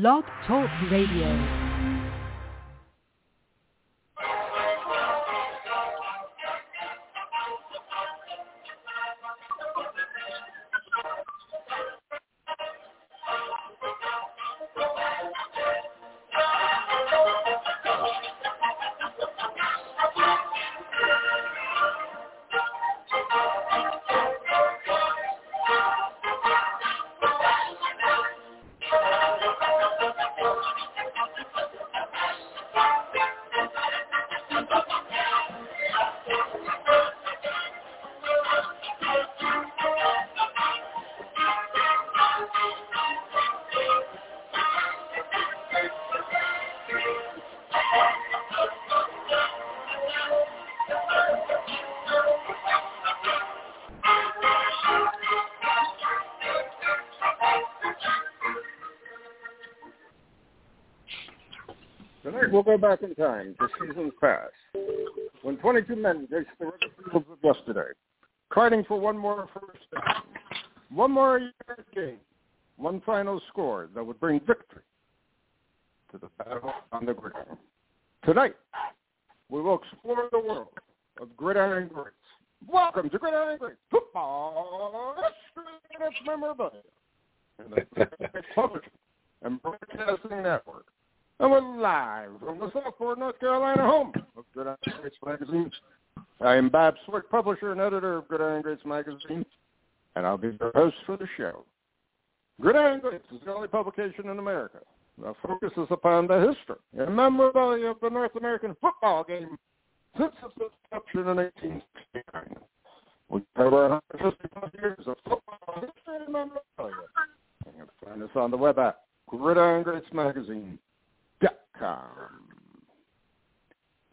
Blog Talk Radio. Go back in time to seasons past, when 22 men faced the rugged fields of yesterday, fighting for one more first down, one more yard game, one final score that would bring victory to the battle on the gridiron. Tonight, we will explore the world of gridiron greats. Welcome to Gridiron Greats Football memorabilia. And the and Broadcasting Network. And we're live from the Southport, North Carolina home of Gridiron Greats Magazine. I am Bob Swick, publisher and editor of Gridiron Greats Magazine, and I'll be your host for the show. Gridiron Greats is the only publication in America that focuses upon the history and memorabilia of the North American football game since its inception in 1869. We cover 150 plus years of football history and memorabilia. You can find us on the web at gridirongreatsmagazine.com.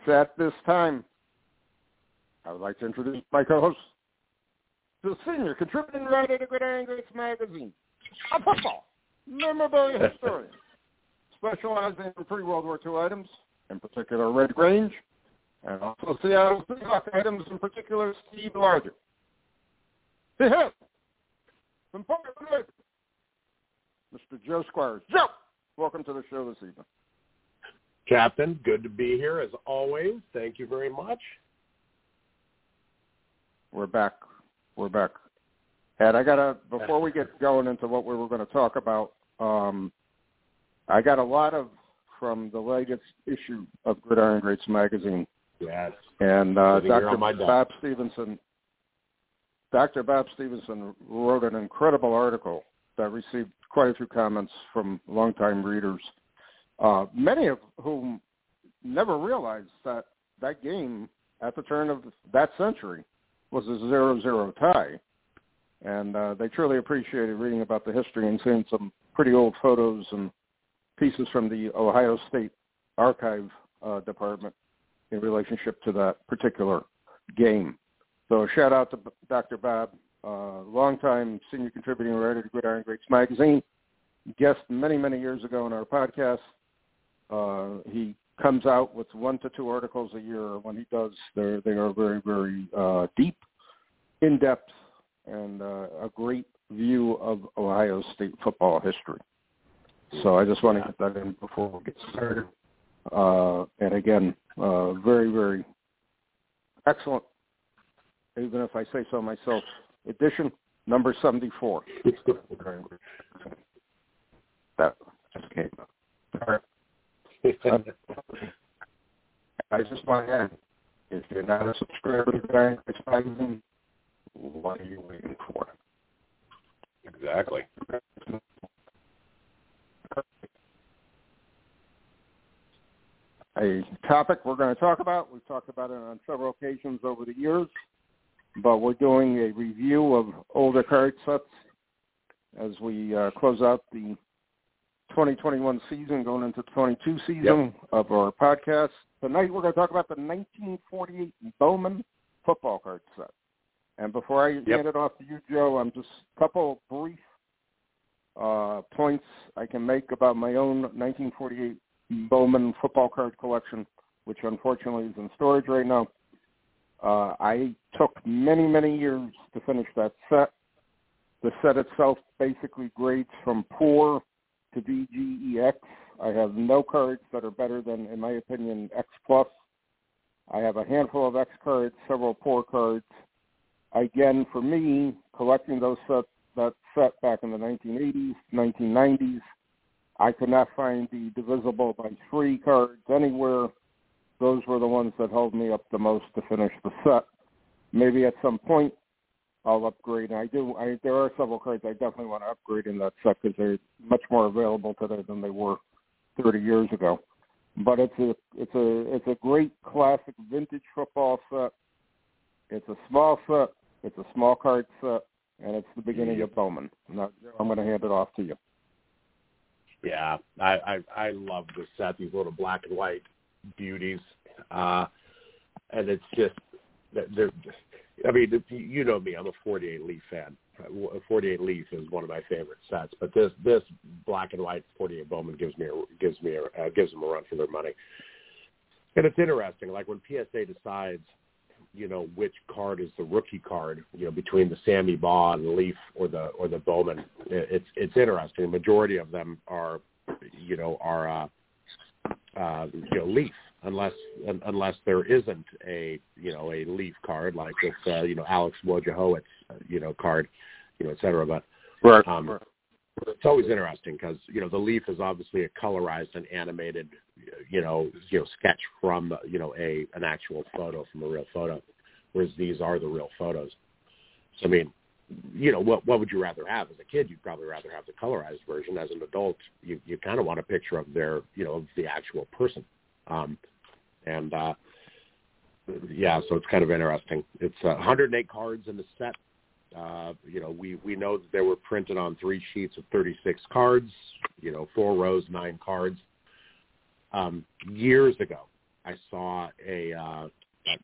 So at this time, I would like to introduce my co-host, the senior contributing writer to Gridiron Greats Magazine, a football memorabilia historian, specializing in pre-World War II items, in particular Red Grange, and also Seattle Seahawks items, in particular Steve Largent. He has from Portland, Mr. Joe Squires. Joe, welcome to the show this evening. Captain, good to be here as always. Thank you very much. We're back. We're back. And I gotta before we get going into what we were going to talk about, um, I got a lot of from the latest issue of Gridiron Greats magazine, Yes. and uh, Dr. Bob Stevenson, Dr. Bob Stevenson wrote an incredible article that received quite a few comments from longtime readers, uh, many of whom never realized that that game at the turn of that century was a zero-zero tie. And uh, they truly appreciated reading about the history and seeing some pretty old photos and pieces from the Ohio State Archive uh, Department in relationship to that particular game. So shout out to Dr. Bob, uh, longtime senior contributing writer to Gridiron Greats magazine, guest many, many years ago on our podcast. Uh, he comes out with one to two articles a year. When he does, they're, they are very, very uh, deep, in-depth, and uh, a great view of Ohio State football history. So I just want to get that in before we get started. Uh, and again, uh, very, very excellent, even if I say so myself, edition number 74. that just came up. All right. I just want to add, if you're not a subscriber to Gridiron Greats Magazine, what are you waiting for? Exactly. a topic we're going to talk about. We've talked about it on several occasions over the years, but we're doing a review of older card sets as we uh, close out the 2021 season, going into 22 season of our podcast. Tonight we're going to talk about the 1948 Bowman football card set. And before I hand it off to you, Joe, I'm just a couple brief uh, points I can make about my own 1948 Bowman football card collection, which unfortunately is in storage right now. Uh, I took many, many years to finish that set. The set itself basically grades from poor to VGEX. I have no cards that are better than, in my opinion, X Plus. I have a handful of X cards, several poor cards. Again, for me, collecting those sets, that set back in the 1980s, 1990s, I could not find the divisible by three cards anywhere. Those were the ones that held me up the most to finish the set. Maybe at some point I'll upgrade. I do. I there are several cards I definitely want to upgrade in that set because they're much more available today than they were 30 years ago. But it's a it's a it's a great classic vintage football set. It's a small set. It's a small card set, and it's the beginning of Bowman. Now, I'm going to hand it off to you. Yeah, I I, I love the set. These little black and white beauties, uh, and it's just they're I mean, you know me. I'm a 48 Leaf fan. 48 Leaf is one of my favorite sets, but this this black and white 48 Bowman gives me a, gives me a, uh, gives them a run for their money. And it's interesting, like when PSA decides, you know, which card is the rookie card, you know, between the Sammy Baugh and Leaf or the or the Bowman. It's it's interesting. The majority of them are, you know, are uh, uh, you know Leaf unless unless there isn't a you know a leaf card like this uh, you know Alex Wojciechowicz you know card you know et cetera. But right. um, it's always interesting because you know the leaf is obviously a colorized and animated you know you know sketch from you know a an actual photo from a real photo, whereas these are the real photos. So I mean, you know what what would you rather have as a kid? You'd probably rather have the colorized version. As an adult, you you kind of want a picture of their you know of the actual person. Um, and uh, yeah, so it's kind of interesting. It's uh, 108 cards in the set. Uh, you know, we we know that they were printed on three sheets of 36 cards. You know, four rows, nine cards. Um, years ago, I saw a. Uh,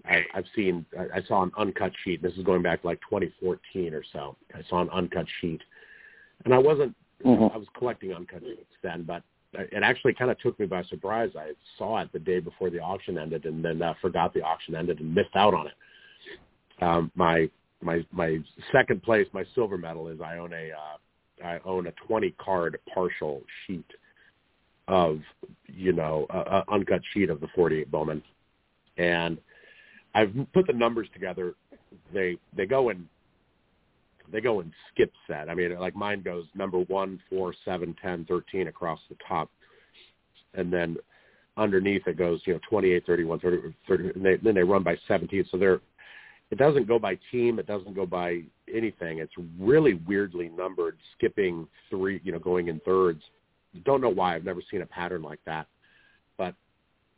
I, I've seen. I saw an uncut sheet. This is going back like 2014 or so. I saw an uncut sheet, and I wasn't. Mm-hmm. I was collecting uncut sheets then, but it actually kind of took me by surprise. I saw it the day before the auction ended, and then uh, forgot the auction ended and missed out on it. Um, my my my second place, my silver medal is I own a uh, I own a 20 card partial sheet of you know a, a uncut sheet of the 48 Bowman, and I've put the numbers together. They they go in they go in skip set. I mean, like mine goes number one, four, seven, ten, thirteen across the top, and then underneath it goes, you know, 28, 31, 30, 30 and they, then they run by 17. So they're, it doesn't go by team. It doesn't go by anything. It's really weirdly numbered, skipping three, you know, going in thirds. Don't know why. I've never seen a pattern like that. But,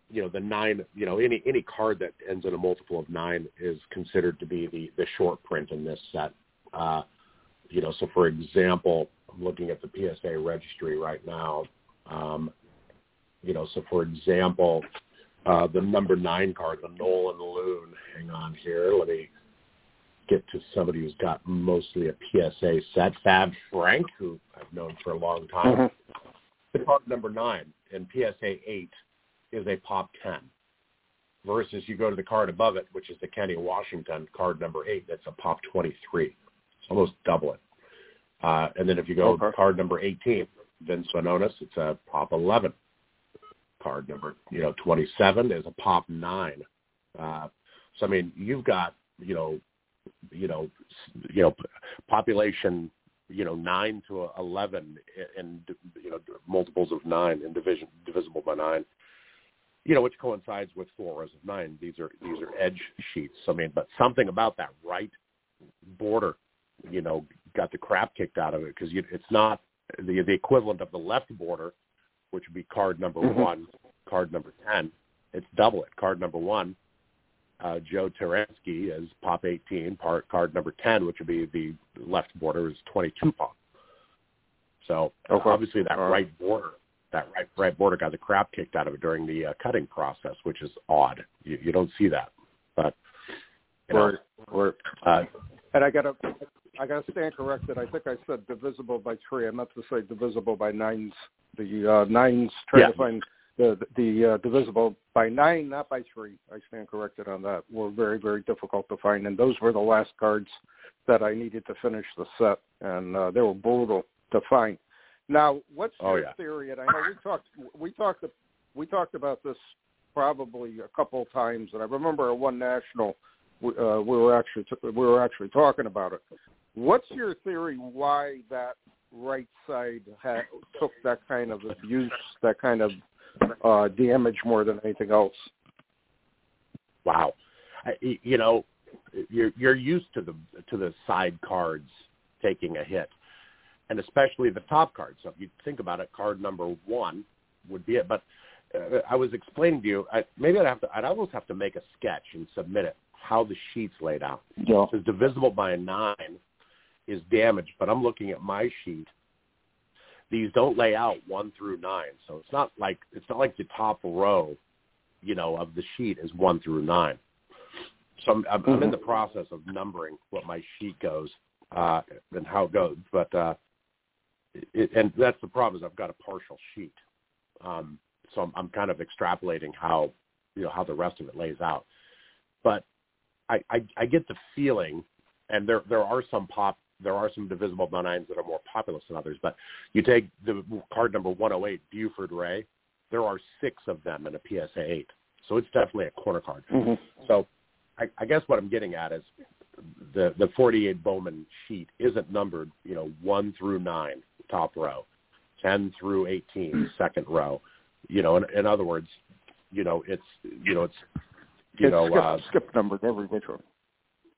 you know, the nine, you know, any, any card that ends in a multiple of nine is considered to be the, the short print in this set. Uh, you know, so for example, I'm looking at the PSA registry right now. Um, you know, so for example, uh, the number nine card, the Nolan Luhn. Hang on here. Let me get to somebody who's got mostly a PSA set. Fab Frank, who I've known for a long time. Mm-hmm. The card number nine and PSA eight is a pop ten. Versus you go to the card above it, which is the Kenny Washington card number eight, that's a pop twenty three almost double it. Uh, and then if you go okay. card number 18, Vince Banonis, it's a pop 11. Card number, you know, 27 is a pop 9. Uh, so, I mean, you've got, you know, you know, you know, population, you know, 9 to 11 and, you know, multiples of 9 and division, divisible by 9 you know, which coincides with four rows of nine. These are these are edge sheets. I mean, but something about that right border you know, got the crap kicked out of it because it's not the the equivalent of the left border, which would be card number mm-hmm. one, card number ten. It's double it. Card number one, uh, Joe Tereshinski is pop 18. Part card number 10, which would be the left border, is 22 pop. So okay. obviously that right. right border, that right right border got the crap kicked out of it during the uh, cutting process, which is odd. You, you don't see that, but you know, or, or uh, and I got to I got to stand corrected. I think I said divisible by three. I meant to say divisible by nines. The uh, nines trying yeah. to find the the uh, divisible by nine, not by three. I stand corrected on that. Were very very difficult to find, and those were the last cards that I needed to finish the set, and uh, they were brutal to find. Now, what's Oh, your yeah. theory? And I know we talked we talked we talked about this probably a couple of times, and I remember at one national we, uh, we were actually t- we were actually talking about it. What's your theory why that right side ha- took that kind of abuse, that kind of uh, damage more than anything else? Wow, I, you know, you're you're used to the to the side cards taking a hit, and especially the top card. So if you think about it, card number one would be it. But uh, I was explaining to you, I, maybe I'd have to, I'd almost have to make a sketch and submit it how the sheet's laid out. Yeah. It says divisible by a nine is damaged, but I'm looking at my sheet. These don't lay out one through nine, so it's not like it's not like the top row, you know, of the sheet is one through nine. So I'm, I'm, I'm in the process of numbering what my sheet goes uh, and how it goes, but uh, it, and that's the problem is I've got a partial sheet, um, so I'm, I'm kind of extrapolating how you know how the rest of it lays out. But I, I, I get the feeling, and there there are some pop, there are some divisible by nines that are more populous than others. But you take the card number 108, Buford Ray, there are six of them in a PSA eight, so it's definitely a corner card. Mm-hmm. So I, I guess what I'm getting at is the the 48 Bowman sheet isn't numbered, you know, one through nine, top row, 10 through 18, second row. You know, in, in other words, you know, it's you know, it's you it's know, skip, uh, skip numbered every which one.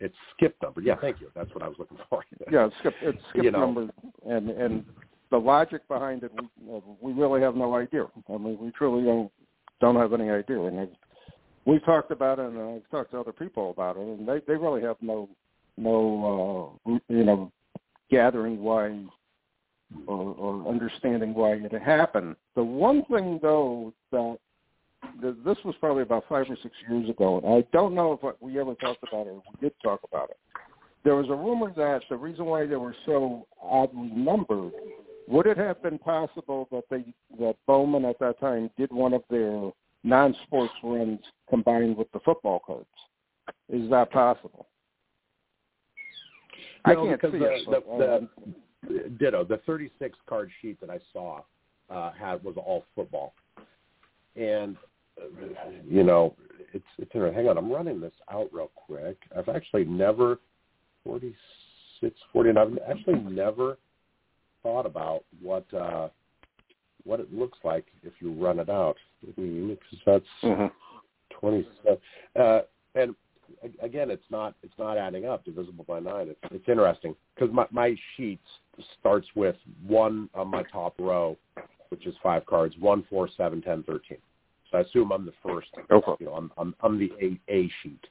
It's skip number. Yeah, thank you. That's what I was looking for. Yeah, it's skip it's skip You know. numbered, and and the logic behind it, we, we really have no idea. I mean, we truly don't don't have any idea. And I, we talked about it, and I've talked to other people about it, and they they really have no no uh, you know gathering why or, or understanding why it happened. The one thing though that th- this was probably about five or six years ago, and I don't know if we ever talked about it or we did talk about it. There was a rumor that the reason why they were so oddly numbered would it have been possible that they that Bowman at that time did one of their non-sports runs combined with the football cards? Is that possible? I can't because see the, it. but, the, um, ditto. The 36 card sheet that I saw uh, had was all football, and you know, it's it's interesting. Hang on, I'm running this out real quick. I've actually never 46, 49. I've actually never thought about what uh, what it looks like if you run it out. Because that's mhm. 27. Uh, and again, it's not it's not adding up, divisible by nine. It's it's interesting because my my sheet starts with one on my top row, which is five cards, one, four, seven, ten, thirteen. So I assume I'm the first. Okay. You know, I'm I'm, I'm the A A sheet.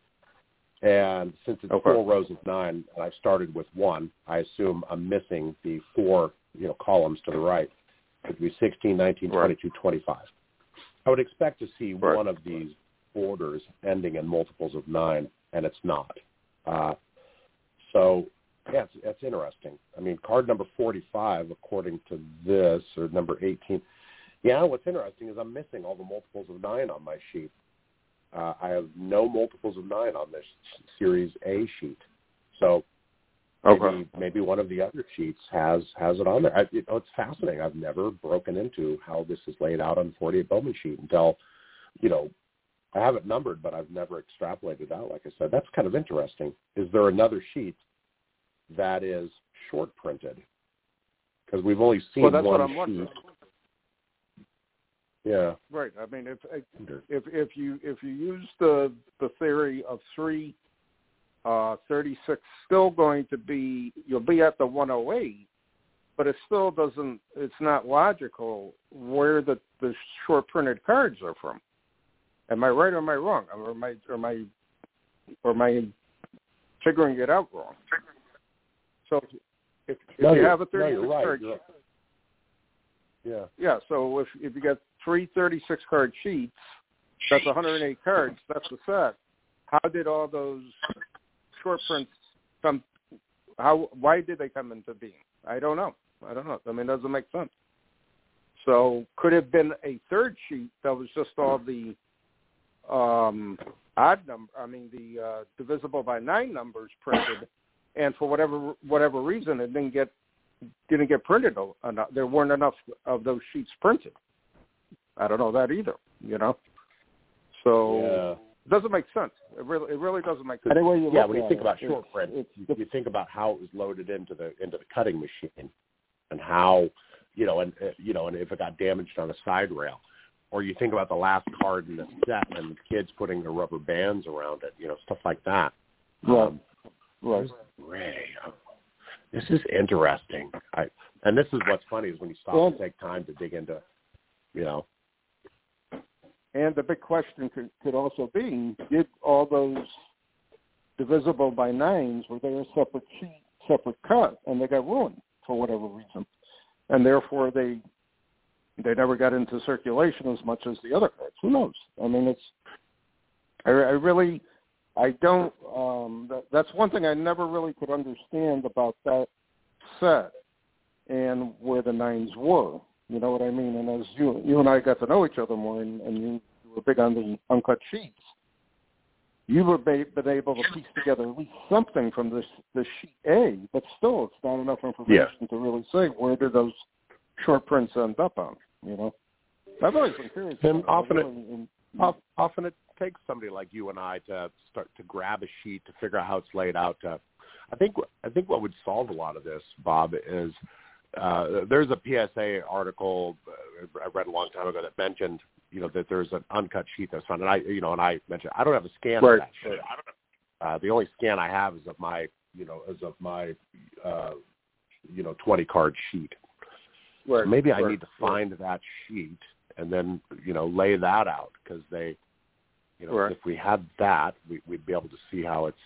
And since it's Okay. four rows of nine, and I started with one, I assume I'm missing the four you know columns to the right. It would be 16, 19, Right. 22, 25. I would expect to see Right. one of these borders ending in multiples of nine, and it's not. Uh, so, yeah, it's interesting. I mean, card number 45, according to this, or number 18. Yeah, what's interesting is I'm missing all the multiples of nine on my sheet. Uh, I have no multiples of nine on this Series A sheet. So maybe, Okay. maybe one of the other sheets has has it on there. I, you know, it's fascinating. I've never broken into how this is laid out on the 48 Bowman sheet until, you know, I have it numbered, but I've never extrapolated out. Like I said, that's kind of interesting. Is there another sheet that is short printed? Because we've only seen Well, that's one what I'm sheet. wondering. Yeah. Right. I mean, if if if you if you use the the theory of three uh, 36, still going to be you'll be at the 108, but it still doesn't. It's not logical where the the short printed cards are from. Am I right or am I wrong? Or am I or am I or am I figuring it out wrong? So if, if No, you have a no, 36 you're right. card You're- Yeah. yeah, so if if you got three 36 card sheets, that's 108 cards. That's the set. How did all those short prints come? How? Why did they come into being? I don't know. I don't know. I mean, it doesn't make sense. So could have been a third sheet that was just all the um, odd number? I mean, the uh, divisible by nine numbers printed, and for whatever whatever reason, it didn't get didn't get printed enough. There weren't enough of those sheets printed. I don't know that either. You know, so Yeah. it doesn't make sense. It really, it really doesn't make sense. Anyway, you yeah, when you think it, about it's- short print, it's you, you think about how it was loaded into the into the cutting machine, and how you know, and uh, you know, and if it got damaged on a side rail, or you think about the last card in the set and the kids putting the rubber bands around it, you know, stuff like that. Right. Um, right. Ray, oh, this is interesting. I and this is what's funny is when you stop Well- and take time to dig into, you know, And the big question could, could also be, did all those divisible by nines, were they a separate separate cut, and they got ruined for whatever reason? And therefore they they never got into circulation as much as the other cards. Who knows? I mean, it's, I, I really, I don't, um, that, that's one thing I never really could understand about that set and where the nines were. You know what I mean? And as you you and I got to know each other more, and, and you were big on the uncut sheets, you would be, been able to piece together at least something from this this sheet A, but still, it's not enough information to really say where did those short prints end up on. You know, I've always been curious. And often it- often it takes somebody like you and I to start to grab a sheet to figure out how it's laid out. To, I think I think what would solve a lot of this, Bob, is uh, there's a PSA article I read a long time ago that mentioned you know that there's an uncut sheet that's found, and I you know and I mentioned I don't have a scan Right. of that sheet. Uh, the only scan I have is of my you know is of my uh, you know 20 card sheet. Right, Maybe I need to right. find that sheet and then you know lay that out because they, you know, Right. if we had that, we, we'd be able to see how it's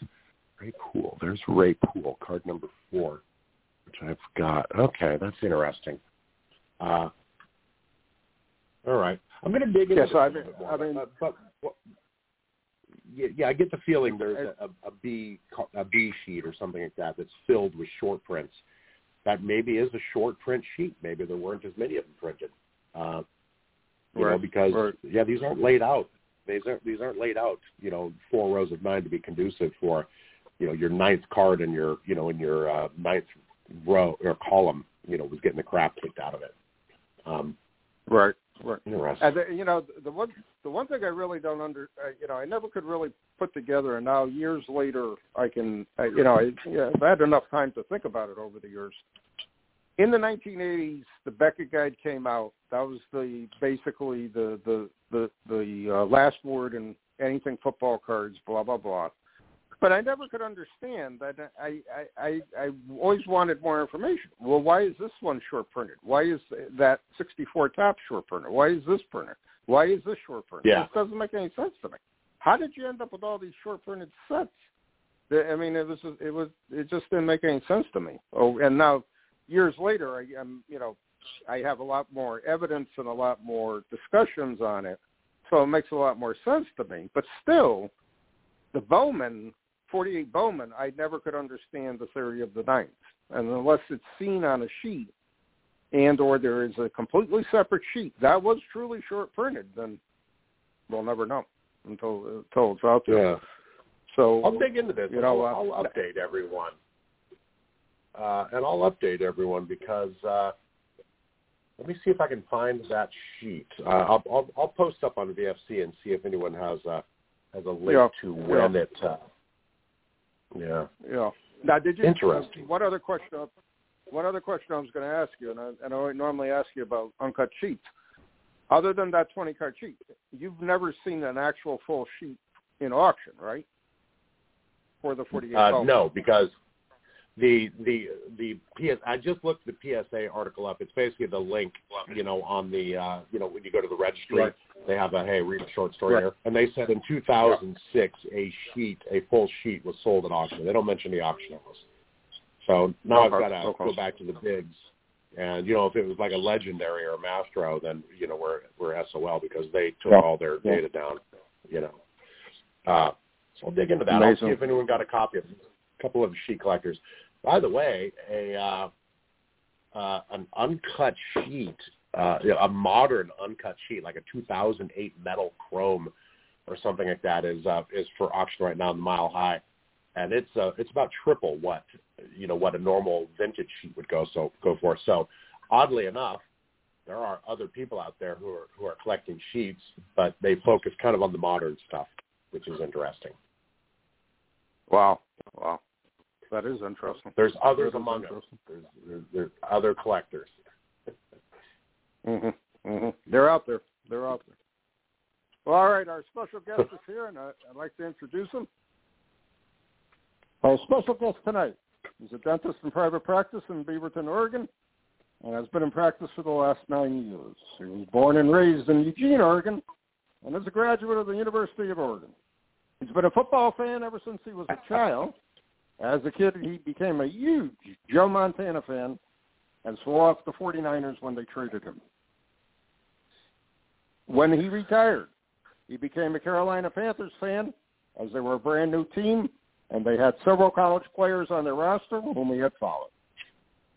Ray Poole. There's Ray Poole, card number four, which I've got. Okay, that's interesting. Uh, all right, I'm going to dig into this a I mean- bit more. I mean- but, but, yeah, yeah, I get the feeling there's a, a, a B a B sheet or something like that that's filled with short prints. That maybe is a short print sheet. Maybe there weren't as many of them printed. Uh, you know, Right, because right. yeah, these aren't laid out. These aren't these aren't laid out. You know, four rows of nine to be conducive for, you know, your ninth card and your you know in your uh, ninth row or column. You know, was getting the crap kicked out of it. Um, right, right. interesting. And the, you know, the one the one thing I really don't under, uh, you know, I never could really put together, and now years later, I can, uh, you know, I, yeah, I've had enough time to think about it over the years. In the 1980s, the Beckett Guide came out. That was the basically the the the the uh, last word in anything football cards, blah blah blah. But I never could understand that. I I I, I always wanted more information. Well, why is this one short printed? Why is that 64 top short printed? Why is this printed? Why is this short printed? Yeah. This doesn't make any sense to me. How did you end up with all these short printed sets? I mean, it was it was it just didn't make any sense to me. Oh, and now years later, I'm you know I have a lot more evidence and a lot more discussions on it, so it makes a lot more sense to me. But still, the Bowman, 48 Bowman, I never could understand the theory of the ninth. and unless it's seen on a sheet, and or there is a completely separate sheet that was truly short printed, then we'll never know until until it's out there. yeah. So I'll dig into this. You know, I'll, uh, I'll update everyone, uh, and I'll update everyone because uh, let me see if I can find that sheet. Uh, I'll, I'll I'll post up on VFC and see if anyone has a has a link Yeah, to when yeah. it. Yeah. Yeah. Now, did you? Interesting. What other question? What other question I was going to ask you, and I, and I normally ask you about uncut sheets. Other than that twenty card sheet, you've never seen an actual full sheet in auction, right? For the forty eight. Uh, no, because the the the PS. I just looked the PSA article up. It's basically the link, you know, on the uh, you know when you go to the registry, Right. they have a hey read a short story Right. here, and they said in 2006 a sheet, a full sheet was sold at auction. They don't mention the auction house. So now I've got to okay. go back to the bigs. And you know, if it was like a legendary or a Mastro, then you know we're we're SOL because they took Yeah. all their Yeah. data down. You know, uh, so I'll dig into that. I'll see if anyone got a copy of it. A couple of sheet collectors. By the way, a uh, uh, an uncut sheet, uh, a modern uncut sheet, like a 2008 metal chrome or something like that, is uh, is for auction right now in the Mile High. and it's uh, it's about triple what you know what a normal vintage sheet would go so go for. So oddly enough, there are other people out there who are who are collecting sheets, but they focus kind of on the modern stuff, which is interesting. Wow, wow, that is interesting. There's others among us. There's, there's, there's other collectors. hmm hmm They're out there. They're out there. Well, all right. Our special guest is here, and I'd like to introduce him. Our special guest tonight is a dentist in private practice in Beaverton, Oregon, and has been in practice for the last nine years. He was born and raised in Eugene, Oregon, and is a graduate of the University of Oregon. He's been a football fan ever since he was a child. As a kid, he became a huge Joe Montana fan and swore off the 49ers when they traded him. When he retired, he became a Carolina Panthers fan as they were a brand new team and they had several college players on their roster whom he had followed.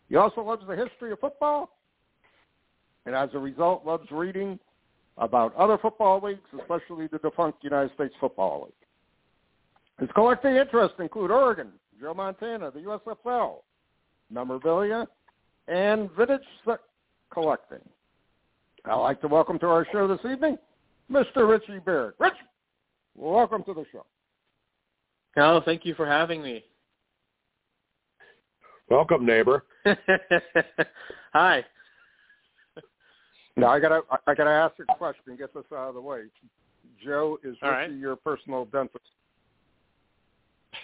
He also loves the history of football and as a result loves reading about other football leagues, especially the defunct United States Football League. His collecting interests include Oregon, Joe Montana, the USFL, memorabilia, and vintage collecting. I'd like to welcome to our show this evening Mr. Richie Baird. Rich, welcome to the show. Oh, thank you for having me. Welcome, neighbor. Hi. Now I gotta I gotta ask a question. And get this out of the way. Joe is Richie right. your personal dentist?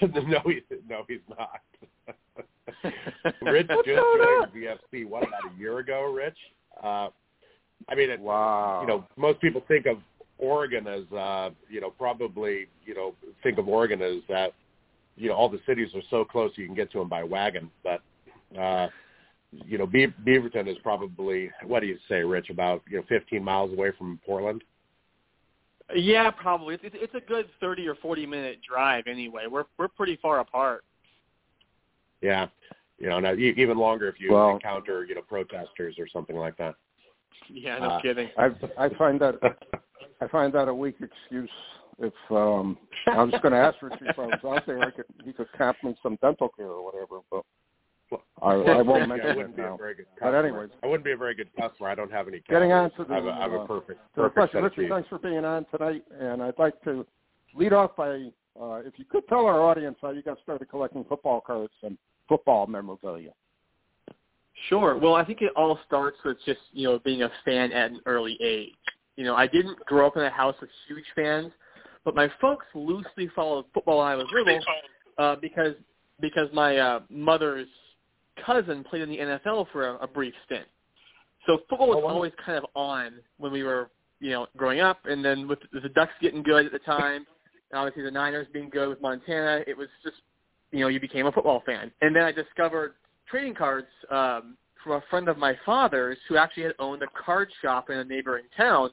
no, he, no, he's not. Rich just going joined VFC. What about a year ago, Rich? Uh, I mean, it, Wow. you know, most people think of Oregon as, uh, you know, probably, you know, think of Oregon as that, you know, all the cities are so close you can get to them by wagon. But, uh, you know, Be- Beaverton is probably, what do you say, Rich, about, you know, 15 miles away from Portland? Yeah, probably. It's, it's it's a good thirty or forty minute drive anyway. We're we're pretty far apart. Yeah. You know, now, even longer if you Well- encounter, you know, protesters or something like that. Yeah, no Uh, kidding. I I find that I find that a weak excuse. If um I was going to ask Richie if I was out there, I could he could camp me some dental care or whatever, but I, I won't Yeah, mention I wouldn't be a very good But anyways. I wouldn't be a very good customer. I don't have any. Getting on to the, I have a, I have a uh, perfect, So the perfect question, set of Richie, teeth. thanks for being on tonight, and I'd like to lead off by uh, if you could tell our audience how you got started collecting football cards and football memorabilia. Sure. Well, I think it all starts with just you know being a fan at an early age. You know, I didn't grow up in a house with huge fans, but my folks loosely followed football when I was little uh, because because my uh, mother's cousin played in the NFL for a, a brief stint. So football was Oh, always kind of on when we were you know growing up, and then with the Ducks getting good at the time, and obviously the Niners being good with Montana, it was just you know you became a football fan. And then I discovered trading cards um, from a friend of my father's who actually had owned a card shop in a neighboring town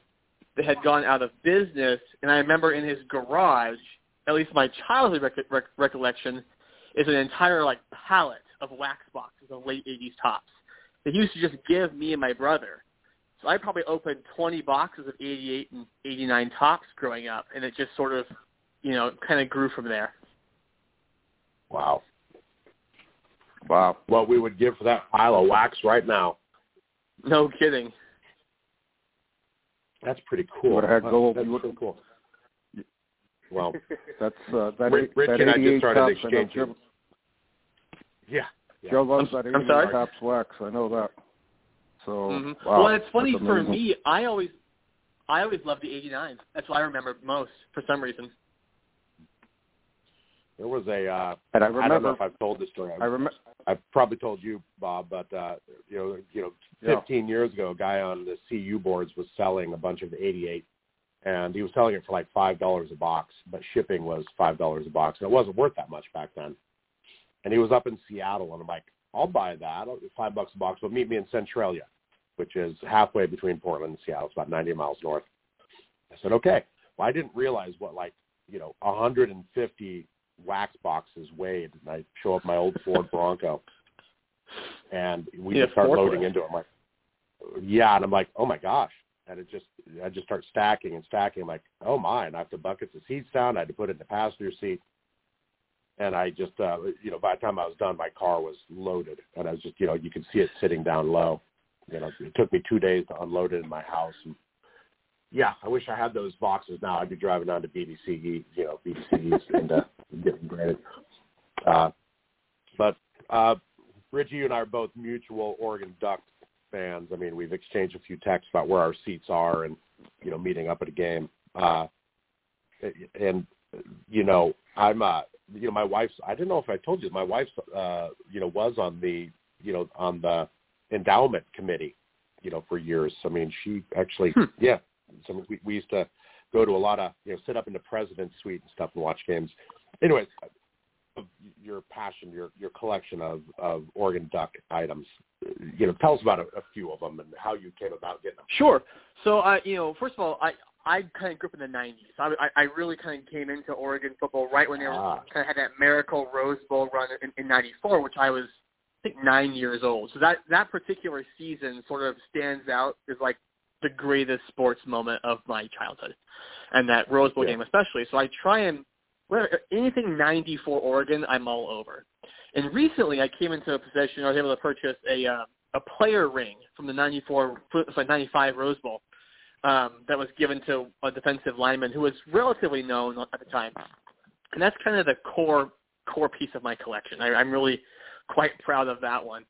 that had gone out of business. And I remember in his garage, at least my childhood rec- rec- recollection, is an entire like pallet of wax boxes of late '80s Topps that he used to just give me and my brother. So I probably opened 20 boxes of 88 and 89 Topps growing up, and it just sort of, you know, kind of grew from there. Wow. Wow. What we would give for that pile of wax right now. No kidding. That's pretty cool. You would've had gold. That's You would- so cool. Well, That's uh, that. Rich- Rich that and I just 88 started Topps, exchanging. Joe, yeah. yeah. Joe loves I'm- that I'm 88 sorry? Topps wax. I know that. So Mhm. wow, well, it's funny for me. I always, I always loved the '89. That's what I remember most for some reason. There was a. Uh, And I I don't know remember. if I've told this story. I remember. I've probably told you, Bob, but uh, you know, you know, Yeah. 15 years ago, a guy on the CU boards was selling a bunch of the 88, and he was selling it for like five dollars a box, but shipping was five dollars a box, and it wasn't worth that much back then. And he was up in Seattle, and I'm like, I'll buy that, I'll, five bucks a box, but meet me in Centralia, which is halfway between Portland and Seattle. It's about 90 miles north. I said, okay. Well, I didn't realize what like you know 150 wax boxes weighed, and I show up my old Ford Bronco, and we Yeah, just start loading into it. I'm like, yeah, and I'm like, oh my gosh, and it just I just start stacking and stacking. I'm like, oh my, and I have to bucket the seats down. I had to put it in the passenger seat, and I just, uh, you know, by the time I was done, my car was loaded, and I was just, you know, you could see it sitting down low. You know, it took me two days to unload it in my house. And yeah, I wish I had those boxes now. I'd be driving down to BBC, you know, BBC and uh, getting granted. Uh, but uh, Richie, you and I are both mutual Oregon Ducks fans. I mean, we've exchanged a few texts about where our seats are and you know meeting up at a game. Uh, and you know, I'm uh, you know, my wife's. I didn't know if I told you my wife's. Uh, you know, was on the you know on the endowment committee. You know, for years. I mean, she actually, hmm. yeah. So we, we used to go to a lot of you know sit up in the president's suite and stuff and watch games. Anyways, your passion, your your collection of of Oregon Duck items. You know, tell us about a, a few of them and how you came about getting them. Sure. So, I, you know, first of all, I I kind of grew up in the '90s. I I really kind of came into Oregon football right when they were ah. kind of had that miracle Rose Bowl run in '94, which I was I think nine years old. So that that particular season sort of stands out as like the greatest sports moment of my childhood, and that Rose Bowl yeah. game especially. So I try and anything 94 Oregon, I'm all over. And recently, I came into a position I was able to purchase a uh, a player ring from the 94, sorry, 95 Rose Bowl um, that was given to a defensive lineman who was relatively known at the time. And that's kind of the core core piece of my collection. I, I'm really quite proud of that one.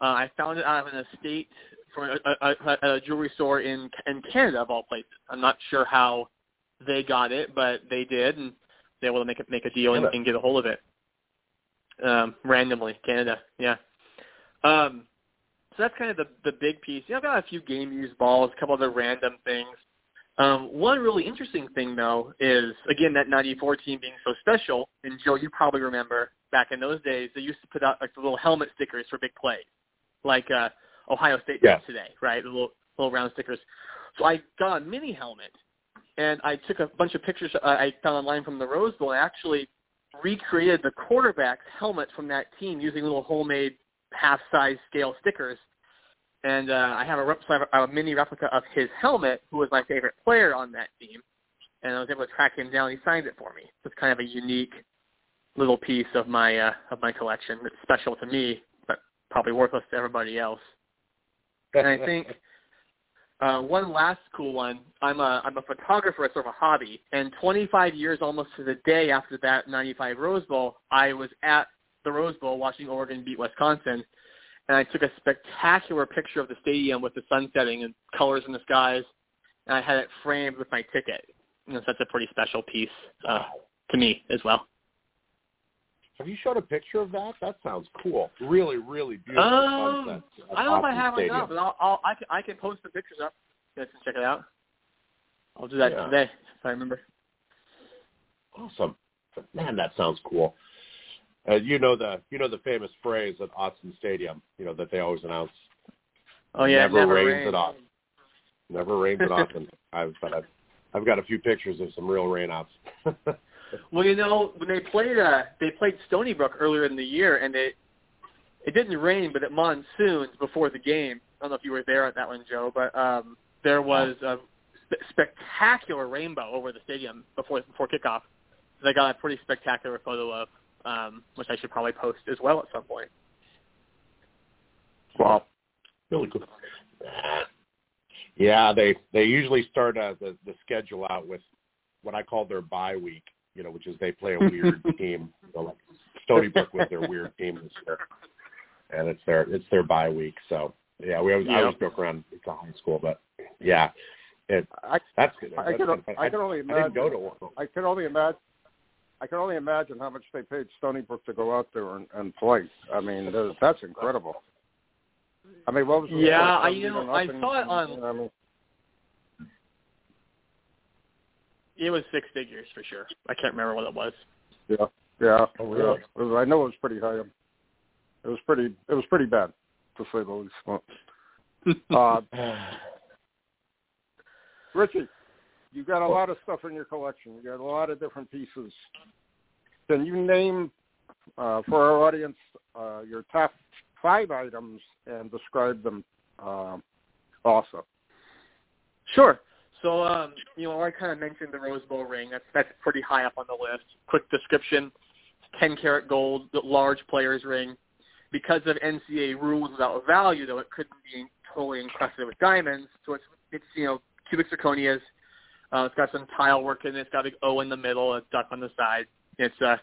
Uh, I found it out of an estate from a, a, a, jewelry store in in Canada of all places. I'm not sure how they got it, but they did, and they were able to make a make a deal and, and get a hold of it um, randomly. Canada, yeah. Um, so that's kind of the the big piece. You know, I've got a few game used balls, a couple other random things. Um, one really interesting thing though is again that '94 team being so special. And Joe, you probably remember back in those days they used to put out like the little helmet stickers for big plays, like uh, Ohio State does today, right? The little little round stickers. So I got a mini helmet and I took a bunch of pictures uh, I found online from the Rose Bowl. I actually recreated the quarterback's helmet from that team using little homemade half-size scale stickers. And uh, I have a, rep- a mini replica of his helmet, who was my favorite player on that team. And I was able to track him down. He signed it for me. So it's kind of a unique little piece of my uh, of my collection. It's special to me, but probably worthless to everybody else. And I think uh, one last cool one. I'm a I'm a photographer. It's sort of a hobby. And 25 years, almost to the day after that '95 Rose Bowl, I was at the Rose Bowl watching Oregon beat Wisconsin, and I took a spectacular picture of the stadium with the sun setting and colors in the skies, and I had it framed with my ticket. And so that's a pretty special piece uh, to me as well. Have you showed a picture of that? That sounds cool. Really, really beautiful um. I don't know if I have it now, but I'll, I'll I can I can post the pictures up. You guys can check it out. I'll do that yeah. today if I remember. Awesome, man. That sounds cool. Uh, you know the you know the famous phrase at Autzen Stadium. You know that they always announce. Oh yeah, never, never rains rain. at Autzen. Never rains at Autzen. I've but I've, I've got a few pictures of some real rainouts. Well, you know, when they played uh they played Stony Brook earlier in the year and it it didn't rain, but it monsooned before the game. I don't know if you were there at that one, Joe, but um there was a sp- spectacular rainbow over the stadium before before kickoff. They got a pretty spectacular photo of, um, which I should probably post as well at some point. Wow, really cool. Yeah, they they usually start uh, the the schedule out with what I call their bye week, you know, which is they play a weird team. You know, like Stony Brook was their weird team this year, and it's their it's their bye week. So yeah, we always, yeah. I always joke around. It's a high school, but yeah, it I, that's good. I, can, I, I can only imagine. I, go to I can only imagine. I can only imagine how much they paid Stony Brook to go out there and, and play. I mean, that's incredible. I mean, what was the yeah? I you know I saw it on. I mean, It was six figures for sure. I can't remember what it was. Yeah, yeah. Oh, really? yeah. Was, I know it was pretty high. It was pretty. It was pretty bad, to say the least. uh, Richie, you got a lot of stuff in your collection. You got a lot of different pieces. Can you name uh, for our audience uh, your top five items and describe them uh, also? Sure. So, um, you know, I kind of mentioned the Rose Bowl ring. That's that's pretty high up on the list. Quick description: 10 karat gold, large players ring. Because of NCAA rules without value, though, it couldn't be totally encrusted with diamonds. So it's it's you know cubic zirconias. Uh, it's got some tile work in it. It's got a O in the middle, a duck on the side. It's uh,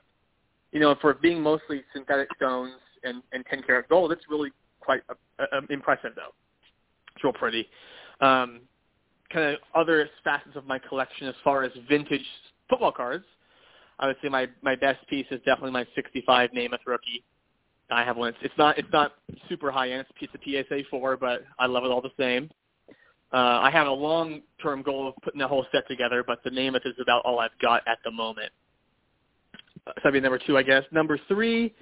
you know, for being mostly synthetic stones and and 10 karat gold, it's really quite uh, uh, impressive though. It's real pretty. Um, kind of other facets of my collection as far as vintage football cards. I would say my my best piece is definitely my 65 Namath rookie. I have one. It's, it's not it's not super high end. It's a piece of PSA 4, but I love it all the same. Uh, I have a long term goal of putting the whole set together, but the Namath is about all I've got at the moment. Uh, so that'd be number two, I guess. Number three,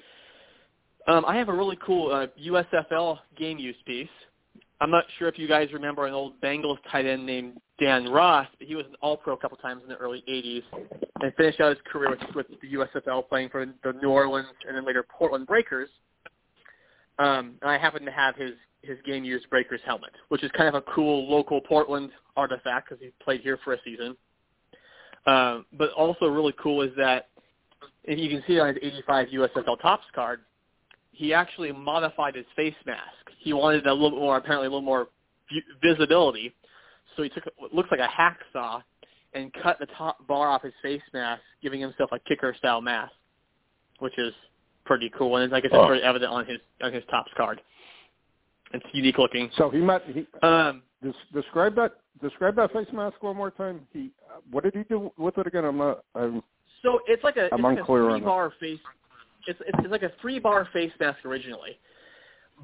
um, I have a really cool uh, USFL game use piece. I'm not sure if you guys remember an old Bengals tight end named Dan Ross, but he was an All-Pro a couple times in the early 80s and finished out his career with, with the USFL playing for the New Orleans and then later Portland Breakers. Um, and I happen to have his his game used Breakers helmet, which is kind of a cool local Portland artifact because he played here for a season. Um, but also really cool is that, and you can see on his 85 USFL Topps card, he actually modified his face mask. He wanted a little more, apparently a little more visibility, so he took what looks like a hacksaw and cut the top bar off his face mask, giving himself a kicker style mask, which is pretty cool and like I said, oh. very evident on his on his Topps card. It's unique looking. So he met. He, um, describe that. Describe that face mask one more time. He. What did he do with it again? I'm not. I'm. So it's like a. I'm it's unclear like a three bar that. face. It's, it's it's like a three bar face mask originally,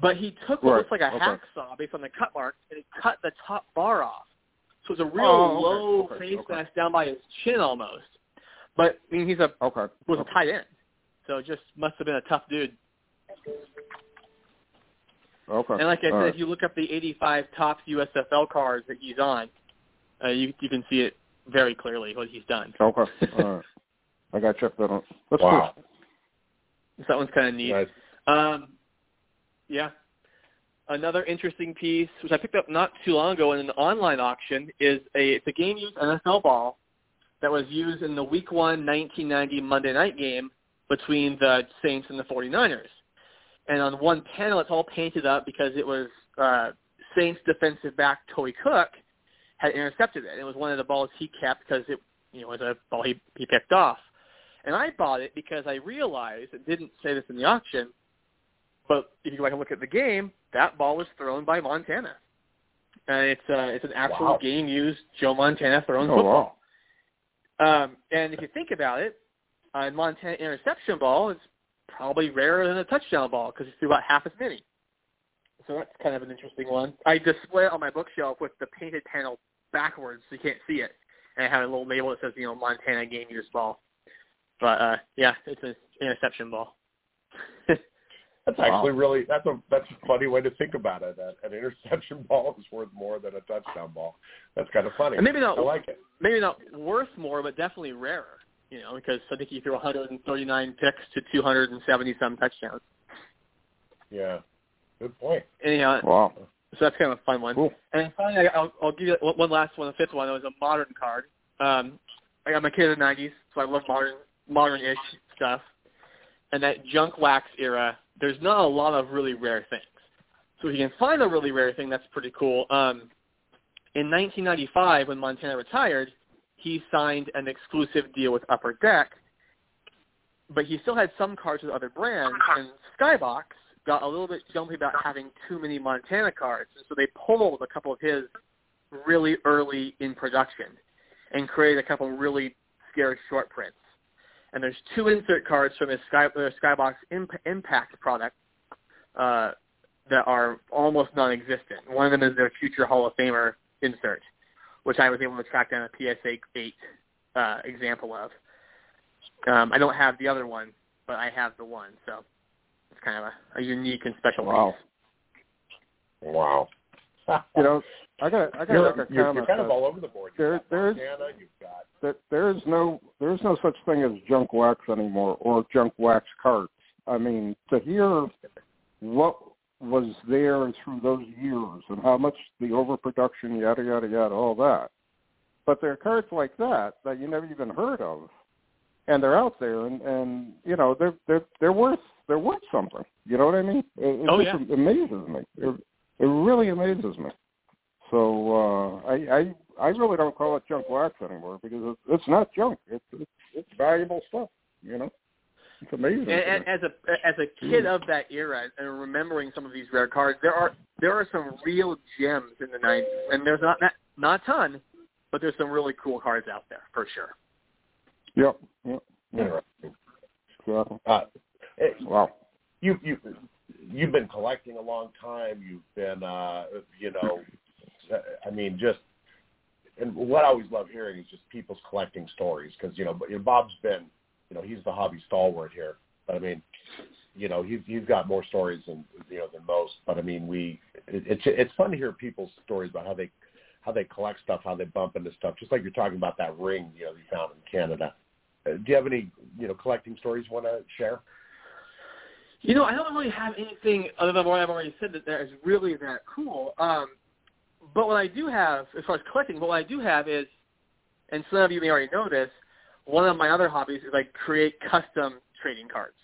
but he took what right. looks like a okay. hacksaw based on the cut marks and he cut the top bar off. So it's a real oh, okay. low okay. face okay. mask down by his chin almost. But I mean, he's a okay. was okay. a tight end, so it just must have been a tough dude. Okay. And like I said, All right. if you look up the 85 Topps USFL cards that he's on, uh, you you can see it very clearly what he's done. Okay. All right. I got to check that out. That's wow. cool. So that one's kind of neat. Nice. Um, yeah. Another interesting piece, which I picked up not too long ago in an online auction, is a it's a game used NFL ball that was used in the Week One 1990 Monday Night game between the Saints and the 49ers and on one panel it's all painted up because it was uh, Saints defensive back Toi Cook had intercepted it. It was one of the balls he kept because it you know was a ball he he picked off. And I bought it because I realized it didn't say this in the auction, but if you go back and look at the game, that ball was thrown by Montana. And it's uh, it's an actual Wow. game used Joe Montana thrown Oh, football. Um, and if you think about it, a Montana interception ball is probably rarer than a touchdown ball because he threw about half as many. So that's kind of an interesting one. I display it on my bookshelf with the painted panel backwards so you can't see it. And I have a little label that says, you know, Montana game used ball. But uh yeah, it's an interception ball. That's Wow. actually really that's a that's a funny way to think about it. That an interception ball is worth more than a touchdown ball. That's kind of funny. And maybe not I like it. maybe not worth more, but definitely rarer. You know, because I think he threw 139 picks to 270 some touchdowns. Yeah. Good point. Anyhow, Wow. so that's kind of a fun one. Cool. And finally, I- I'll, I'll give you one one last one, the fifth one. It was a modern card. Um, I got my kid in the '90s, so I love modern, modern-ish stuff. And that junk wax era, there's not a lot of really rare things. So if you can find a really rare thing, that's pretty cool. Um, in 1995, when Montana retired, he signed an exclusive deal with Upper Deck, but he still had some cards with other brands. And Skybox got a little bit jumpy about having too many Montana cards, and so they pulled a couple of his really early in production and created a couple of really scary short prints. And there's two insert cards from his Sky, uh, Skybox Imp- Impact product uh, that are almost non-existent. One of them is their future Hall of Famer insert, which I was able to track down a PSA 8 uh, example of. Um, I don't have the other one, but I have the one, so it's kind of a, a unique and special Wow. piece. Wow. You know, I got I got you're, to make a you're, comment. you're kind of all over the board. there- You've got there's- Montana, you've got that there is no there is no such thing as junk wax anymore or junk wax carts. I mean, to hear what was there through those years and how much the overproduction, yada yada yada, all that. But there are cards like that that you never even heard of, and they're out there, and and you know they're they're they're worth they're worth something. You know what I mean? It, it oh, just yeah. amazes me. It, it really amazes me. So uh, I I I really don't call it junk wax anymore because it's, it's not junk. It's, it's it's valuable stuff. You know, it's amazing. And, and as a as a kid of that era and remembering some of these rare cards, there are there are some real gems in the '90s, and there's not not not a ton, but there's some really cool cards out there for sure. Yep. Yep. Interesting. Exactly. Uh, it, Wow. you you you've been collecting a long time. You've been uh, you know, I mean, just and what I always love hearing is just people's collecting stories because you know, you know, Bob's been you know he's the hobby stalwart here, but I mean. You know he's he's got more stories than you know than most, but I mean we it, it's it's fun to hear people's stories about how they how they collect stuff, how they bump into stuff. Just like you're talking about that ring, you know, you found in Canada. Uh, do you have any, you know, collecting stories you want to share? You know, I don't really have anything other than what I've already said that that is really that cool. Um, but what I do have, as far as collecting, what I do have is, and some of you may already know this, one of my other hobbies is I create custom trading cards.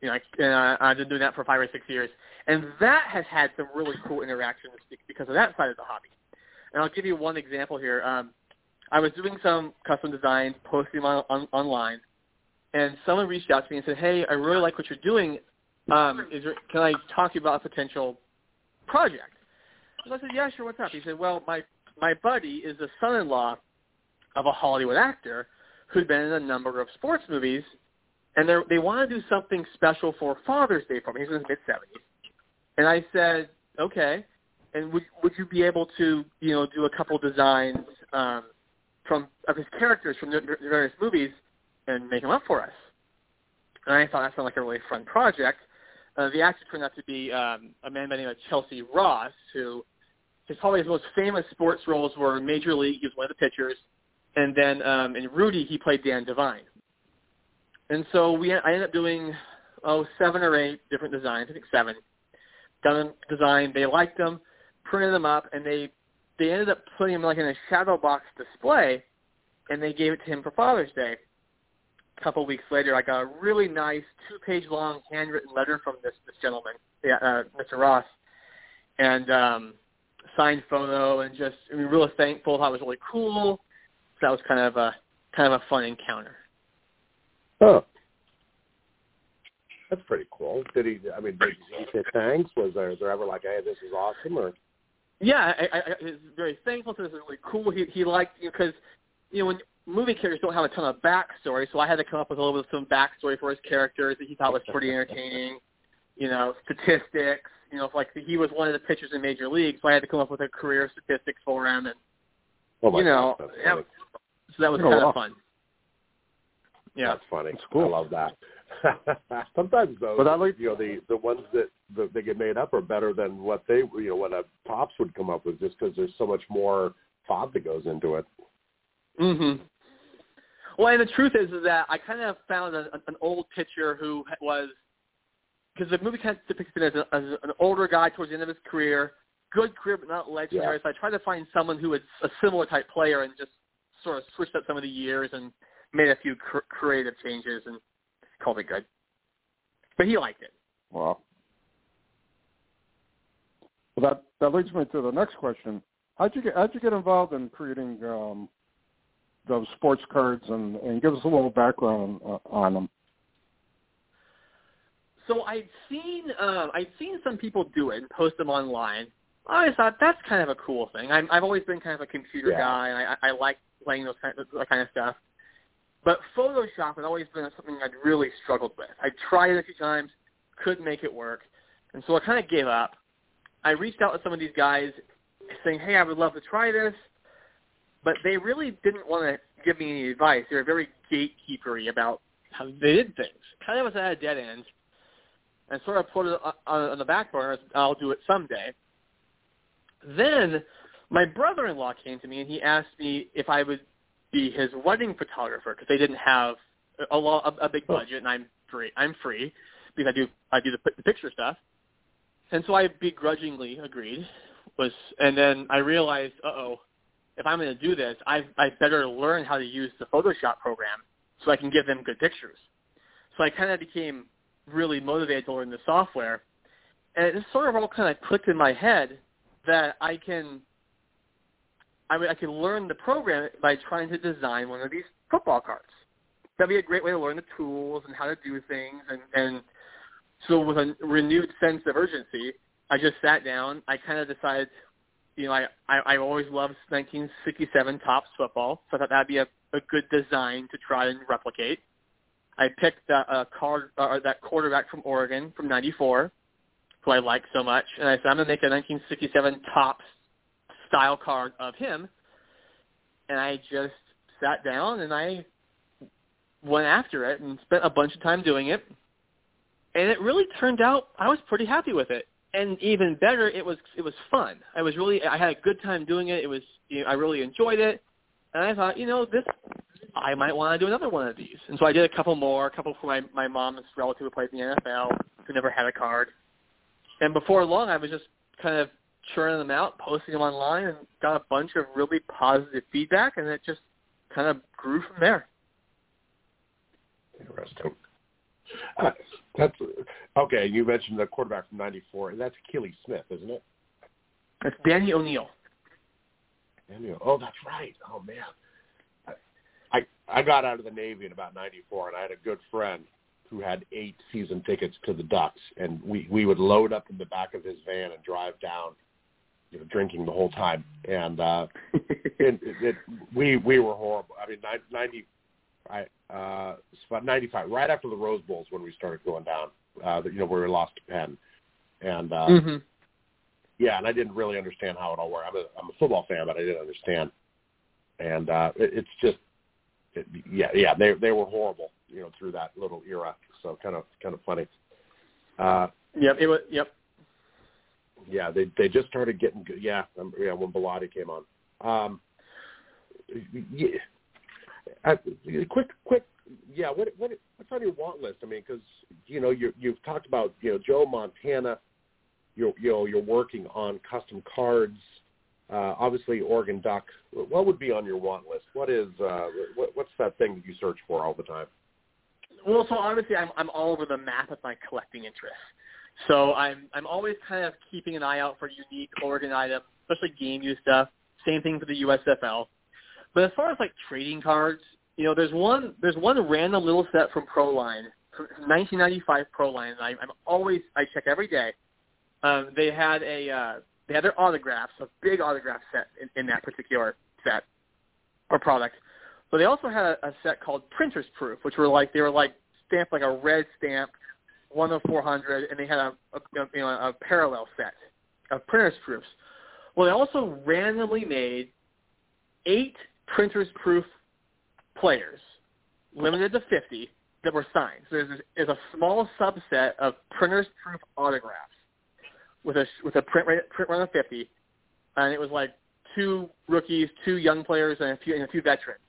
You know, I, uh, I've been doing that for five or six years, and that has had some really cool interactions because of that side of the hobby. And I'll give you one example here. Um, I was doing some custom designs, posting them on, on, online, and someone reached out to me and said, "Hey, I really like what you're doing. Um, is there, can I talk to you about a potential project?" So I said, "Yeah, sure. What's up?" He said, "Well, my my buddy is the son-in-law of a Hollywood actor who'd been in a number of sports movies, and they want to do something special for Father's Day for me. He's in his mid seventies." And I said, "Okay." And would would you be able to you know do a couple designs um, from of his characters from the various movies and make them up for us? And I thought that sounded like a really fun project. Uh, the actor turned out to be um, a man by the name of Chelcie Ross, who his probably his most famous sports roles were Major League. He was one of the pitchers, and then um, in Rudy he played Dan Devine. And so we I ended up doing oh seven or eight different designs, I think seven. Done design, they liked them, printed them up, and they they ended up putting them like in a shadow box display, and they gave it to him for Father's Day. A couple weeks later, I got a really nice two-page long handwritten letter from this this gentleman, uh, Mr. Ross, and um, signed photo, and just I mean, really thankful. Thought it was really cool. That was kind of a kind of a fun encounter. Oh, that's pretty cool. Did he? I mean, did he say thanks? Was there, was there ever like, hey, this is awesome, or? Yeah, I, I, I was very thankful to this. It was really cool. He he liked you know, because you know when movie characters don't have a ton of backstory, so I had to come up with a little bit of some backstory for his characters that he thought was pretty entertaining. You know, statistics. You know, like he was one of the pitchers in Major League, so I had to come up with a career statistics for him, and Oh my you know, that's that so that was Oh, kind wow. of fun. Yeah. That's funny. That's cool. I love that. Sometimes though, But I like- you know the the ones that that they get made up are better than what they you know what a Topps would come up with just because there's so much more thought that goes into it. hmm Well, and the truth is, is that I kind of found a, an old pitcher who was because the movie kind of depicts him as, a, as an older guy towards the end of his career, good career but not legendary. Yeah. So I tried to find someone who was a similar type player and just sort of switched up some of the years and made a few cr- creative changes and called it good. But he liked it. Wow. Well, that that leads me to the next question. How'd you get How'd you get involved in creating um, those sports cards and and give us a little background uh, on them? So I'd seen um, I'd seen some people do it and post them online. I always thought that's kind of a cool thing. I'm, I've always been kind of a computer Yeah. guy, and I, I like playing those kind of, that kind of stuff. But Photoshop had always been something I'd really struggled with. I tried it a few times, couldn't make it work, and so I kind of gave up. I reached out to some of these guys saying, "Hey, I would love to try this," but they really didn't want to give me any advice. They were very gatekeepery about how they did things. Kind of was at a dead end and sort of put it on, on the back burner. I'll do it someday. Then my brother-in-law came to me and he asked me if I would be his wedding photographer because they didn't have a, lo- a, a big Oh. budget and I'm free. I'm free because I do I do the, the picture stuff. And so I begrudgingly agreed. Was and then I realized, uh oh, if I'm going to do this, I I better learn how to use the Photoshop program so I can give them good pictures. So I kind of became really motivated to learn the software, and it sort of all kind of clicked in my head that I can I mean, I can learn the program by trying to design one of these football cards. That'd be a great way to learn the tools and how to do things. And, and so with a renewed sense of urgency, I just sat down. I kind of decided, you know, I, I, I always loved 1967 Topps football, so I thought that'd be a, a good design to try and replicate. I picked that uh, card, uh, that quarterback from Oregon from '94, who I like so much, and I said I'm gonna make a 1967 Topps style card of him, and I just sat down and I went after it and spent a bunch of time doing it, and it really turned out I was pretty happy with it. And even better, it was it was fun. I was really I had a good time doing it. It was you know, I really enjoyed it, and I thought you know this I might want to do another one of these. And so I did a couple more, a couple for my my mom's relative who played in the NFL who never had a card. And before long, I was just kind of churning them out, posting them online, and got a bunch of really positive feedback, and it just kind of grew from there. Interesting. Uh, that's okay. You mentioned the quarterback from '94, and that's Akili Smith, isn't it? That's Danny O'Neil. Danny. Oh, that's right. Oh man. I, I I got out of the Navy in about '94, and I had a good friend who had eight season tickets to the Ducks, and we we would load up in the back of his van and drive down you know, drinking the whole time, and uh, it, it, it, we we were horrible. I mean, ninety, I uh, about ninety five, right after the Rose Bowls when we started going down. Uh, you know, where we lost to Penn, and uh, mm-hmm. yeah, and I didn't really understand how it all worked. I'm a I'm a football fan, but I didn't understand, and uh, it, it's just, it, yeah, yeah, they they were horrible, you know, through that little era. So kind of kind of funny. Uh, yep, it was. Yep, yeah, they they just started getting good. Yeah, um, yeah, when Bellotti came on. Um, yeah, uh, quick, quick, yeah. What what what's on your want list? I mean, because you know you you've talked about you know Joe Montana. You're you know you're working on custom cards. Uh, obviously, Oregon Duck. What would be on your want list? What is uh, what, what's that thing that you search for all the time? Well, so obviously, I'm I'm all over the map with my collecting interests. So I'm I'm always kind of keeping an eye out for unique Oregon items, especially game use stuff. Same thing for the USFL. But as far as like trading cards, you know, there's one there's one random little set from Proline, from 1995 Proline. I, I'm always I check every day. Um, they had a uh, they had their autographs, a big autograph set in, in that particular set or product. But they also had a, a set called Printer's Proof, which were like they were like stamped like a red stamp one of 400, and they had a, a you know a parallel set of printers proofs. Well, they also randomly made eight printers proof players, limited to 50, that were signed. So there's, there's a small subset of printers proof autographs with a with a print rate, print run of 50, and it was like two rookies, two young players, and a few and a few veterans.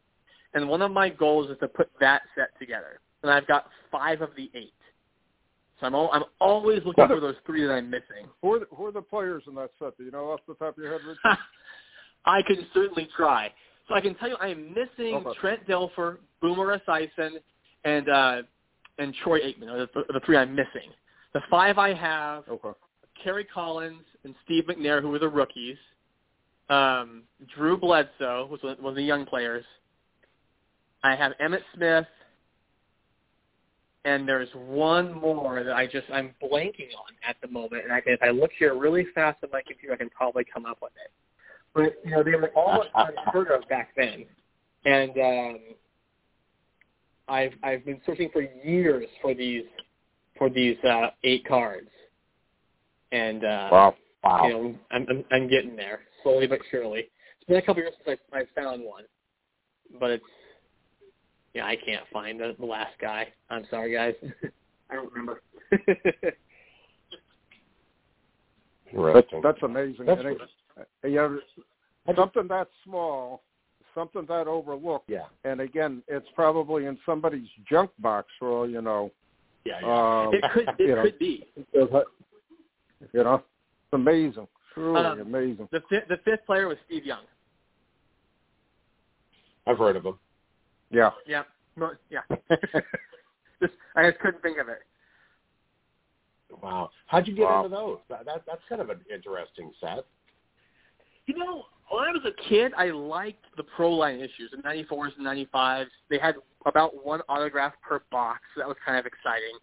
And one of my goals is to put that set together, and I've got five of the eight. So I'm all, I'm always looking for those three that I'm missing. Who are, the, who are the players in that set? Do you know off the top of your head, Rich? I can certainly try. So I can tell you I am missing okay. Trent Dilfer, Boomer Esiason, and uh, and Troy Aikman are the, the three I'm missing. The five I have, okay. Kerry Collins and Steve McNair, who were the rookies. Um, Drew Bledsoe was one of the young players. I have Emmitt Smith, and there's one more that I just I'm blanking on at the moment. And I can, if I look here really fast on my computer, I can probably come up with it. But you know, they were all unheard of back then, and um, I've I've been searching for years for these for these uh, eight cards, and uh, wow, wow, you know, I'm, I'm I'm getting there slowly but surely. It's been a couple years since I, I found one, but it's yeah, I can't find the, the last guy. I'm sorry, guys. I don't remember. that's, that's amazing. That's and it, you know, something that small, something that overlooked. Yeah. And again, it's probably in somebody's junk box for all you know. Yeah, yeah. Um, it could it could know, be. You know, it's amazing. Truly um, amazing. The fifth, the fifth player was Steve Young. I've heard of him. Yeah. Yeah. No, yeah. just I just couldn't think of it. Wow. How'd you get Wow. into those? That, that that's kind of an interesting set. You know, when I was a kid, I liked the pro line issues, the 94s and 95s. They had about one autograph per box, so that was kind of exciting.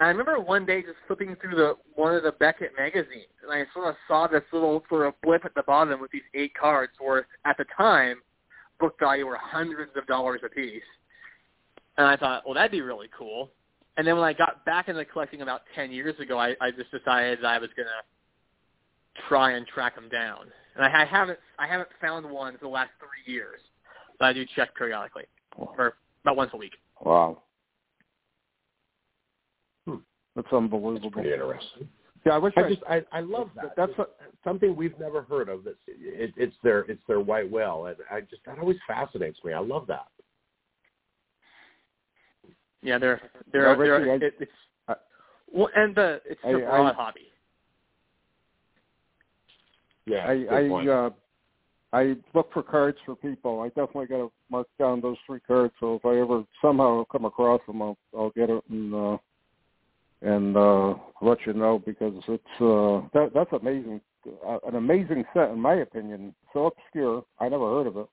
And I remember one day just flipping through the one of the Beckett magazines, and I sort of saw this little sort of blip at the bottom with these eight cards worth, at the time, book value were hundreds of dollars a piece. And I thought, well, that'd be really cool. And then when I got back into collecting about 10 years ago, I, I just decided that I was going to try and track them down. And I, I haven't I haven't found one for the last three years, but I do check periodically, or about once a week. Wow. Hmm. That's unbelievable. It's pretty interesting. Yeah, I wish I I, just I, I love that. That's That's something we've never heard of. That's it, it's their it's their white whale, and I just that always fascinates me. I love that. Yeah, they're they're, No, they're Richie, it, it's I- well, and the it's I- a broad I- hobby. Yeah, I. I uh I look for cards for people. I definitely got to mark down those three cards. So if I ever somehow come across them, I'll I'll get it and uh, and uh, let you know because it's uh, that that's amazing, uh, an amazing set in my opinion. So obscure, I never heard of it,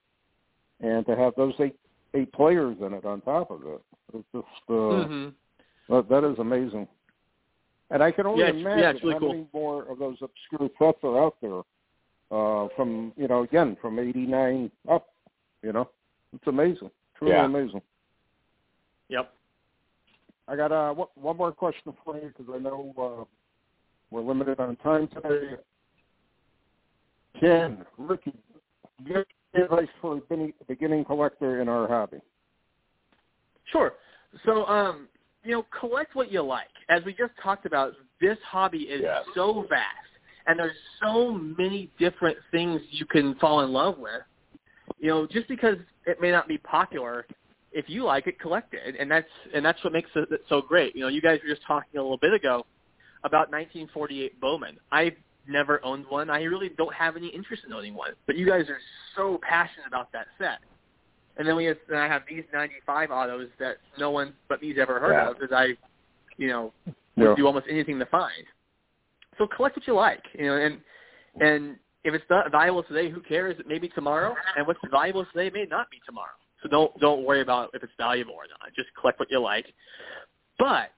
and to have those eight eight players in it on top of it, it's just uh, hmm that, that is amazing. And I can only Yeah, it's- yeah, imagine really how cool. many more of those obscure sets are out there. Uh, from you know, again from '89 up. You know, it's amazing, truly Yeah. amazing. Yep. I got uh, one, one more question for you because I know uh, we're limited on time today. Ken, Ricky, do you have any advice for a beginning, beginning collector in our hobby? Sure. So, um, you know, collect what you like. As we just talked about, this hobby is Yes. so vast, and there's so many different things you can fall in love with. You know, just because it may not be popular, if you like it, collect it, and that's and that's what makes it so great. You know, you guys were just talking a little bit ago about 1948 Bowman. I've never owned one. I really don't have any interest in owning one, but you guys are so passionate about that set. And then we have, then I have these 95 autos that no one but me's ever heard Yeah. of because I, you know, Yeah. would do almost anything to find. So collect what you like, you know, and and if it's not valuable today, who cares? Maybe tomorrow, and what's valuable today may not be tomorrow. So don't don't worry about if it's valuable or not. Just collect what you like. But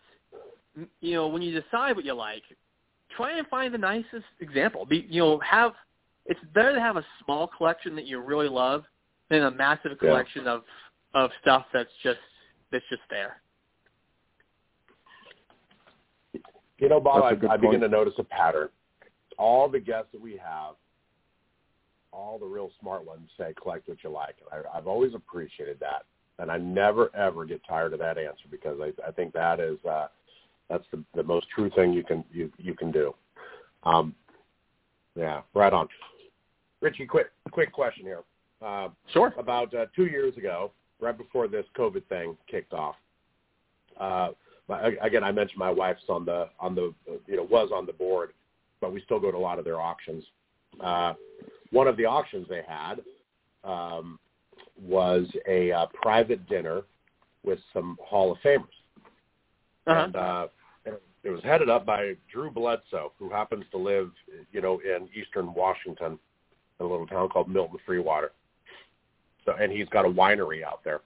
you know, when you decide what you like, try and find the nicest example. Be you know, have it's better to have a small collection that you really love than a massive Yeah. collection of of stuff that's just that's just there. You know, Bob, That's a I, good I begin to notice a pattern. All the guests that we have, all the real smart ones say collect what you like. And I, I've always appreciated that, and I never ever get tired of that answer because I, I think that is uh, that's the, the most true thing you can you you can do. Um, yeah, right on. Richie, quick quick question here. Uh, Sure. about uh, two years ago, right before this COVID thing kicked off. Uh, my, again, I mentioned my wife's on the on the you know was on the board, but we still go to a lot of their auctions. Uh, one of the auctions they had um, was a uh, private dinner with some Hall of Famers, Uh-huh. and uh, it was headed up by Drew Bledsoe, who happens to live you know in eastern Washington, in a little town called Milton Freewater. So, and he's got a winery out there.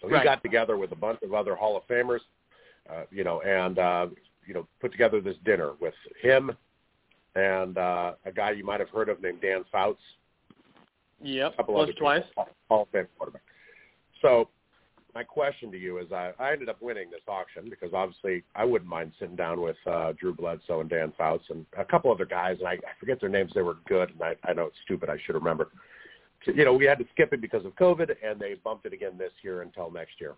So he Right. got together with a bunch of other Hall of Famers, uh, you know, and uh, you know, put together this dinner with him and uh, a guy you might have heard of named Dan Fouts, Yep. a couple Once twice. Hall of Fame quarterback. So, my question to you is, I, I ended up winning this auction because obviously I wouldn't mind sitting down with uh, Drew Bledsoe and Dan Fouts and a couple other guys, and I, I forget their names. They were good, and I, I know it's stupid. I should remember. So, you know, we had to skip it because of COVID, and they bumped it again this year until next year.